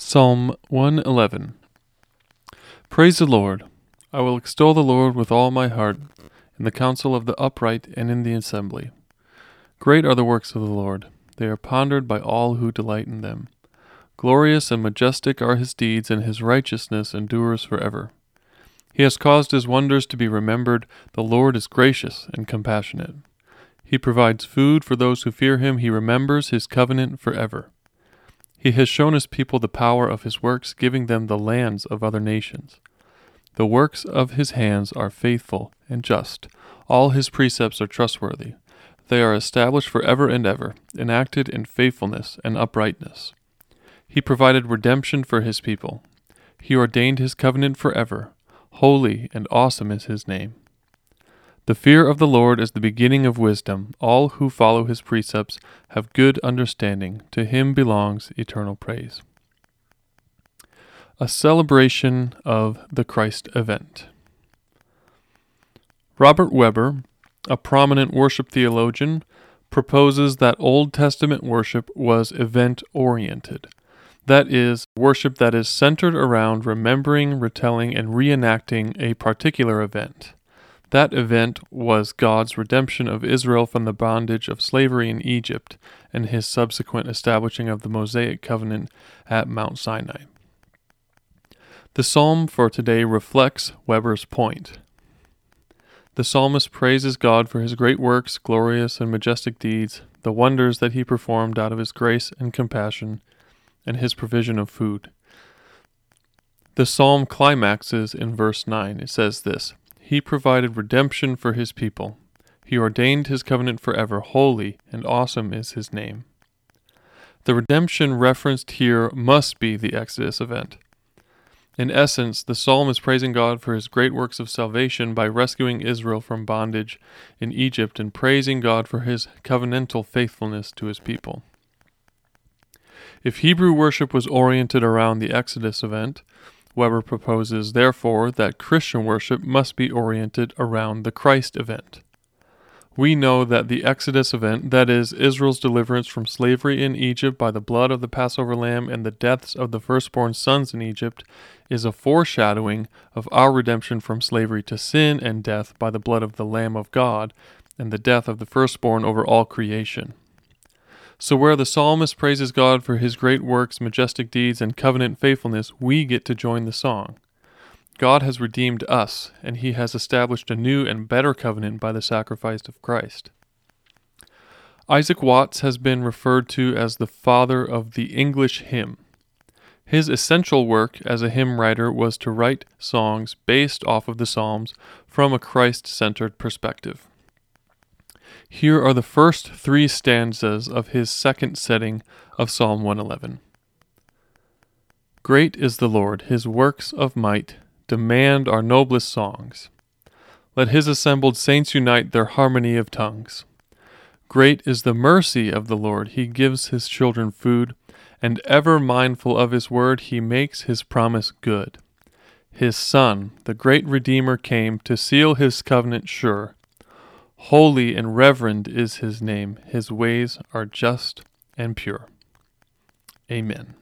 Psalm 111 Praise the Lord. I will extol the Lord with all my heart, in the council of the upright and in the assembly. Great are the works of the Lord, they are pondered by all who delight in them. Glorious and majestic are his deeds, and his righteousness endures forever. He has caused his wonders to be remembered. The Lord is gracious and compassionate. He provides food for those who fear him. He remembers his covenant forever. He has shown his people the power of his works, giving them the lands of other nations. The works of his hands are faithful and just. All his precepts are trustworthy. They are established forever and ever, enacted in faithfulness and uprightness. He provided redemption for his people. He ordained his covenant forever. Holy and awesome is his name. The fear of the Lord is the beginning of wisdom. All who follow his precepts have good understanding. To him belongs eternal praise. A celebration of the Christ event. Robert Webber, a prominent worship theologian, proposes that Old Testament worship was event oriented. That is, worship that is centered around remembering, retelling, and reenacting a particular event. That event was God's redemption of Israel from the bondage of slavery in Egypt and his subsequent establishing of the Mosaic covenant at Mount Sinai. The psalm for today reflects Webber's point. The psalmist praises God for his great works, glorious and majestic deeds, the wonders that he performed out of his grace and compassion, and his provision of food. The psalm climaxes in verse 9. It says this he provided redemption for his people. He ordained his covenant forever. Holy and awesome is his name. The redemption referenced here must be the Exodus event. In essence, the psalm is praising God for his great works of salvation by rescuing Israel from bondage in Egypt and praising God for his covenantal faithfulness to his people. If Hebrew worship was oriented around the Exodus event, Webber proposes, therefore, that Christian worship must be oriented around the Christ event. We know that the Exodus event, that is, Israel's deliverance from slavery in Egypt by the blood of the Passover lamb and the deaths of the firstborn sons in Egypt, is a foreshadowing of our redemption from slavery to sin and death by the blood of the Lamb of God and the death of the firstborn over all creation. So, where the psalmist praises God for his great works, majestic deeds, and covenant faithfulness, we get to join the song. God has redeemed us, and he has established a new and better covenant by the sacrifice of Christ. Isaac Watts has been referred to as the father of the English hymn. His essential work as a hymn writer was to write songs based off of the Psalms from a Christ centered perspective. Here are the first three stanzas of his second setting of Psalm 111. Great is the Lord, his works of might demand our noblest songs. Let his assembled saints unite their harmony of tongues. Great is the mercy of the Lord, he gives his children food, and ever mindful of his word, he makes his promise good. His Son, the great Redeemer, came to seal his covenant sure Holy and reverend is his name. His ways are just and pure. Amen.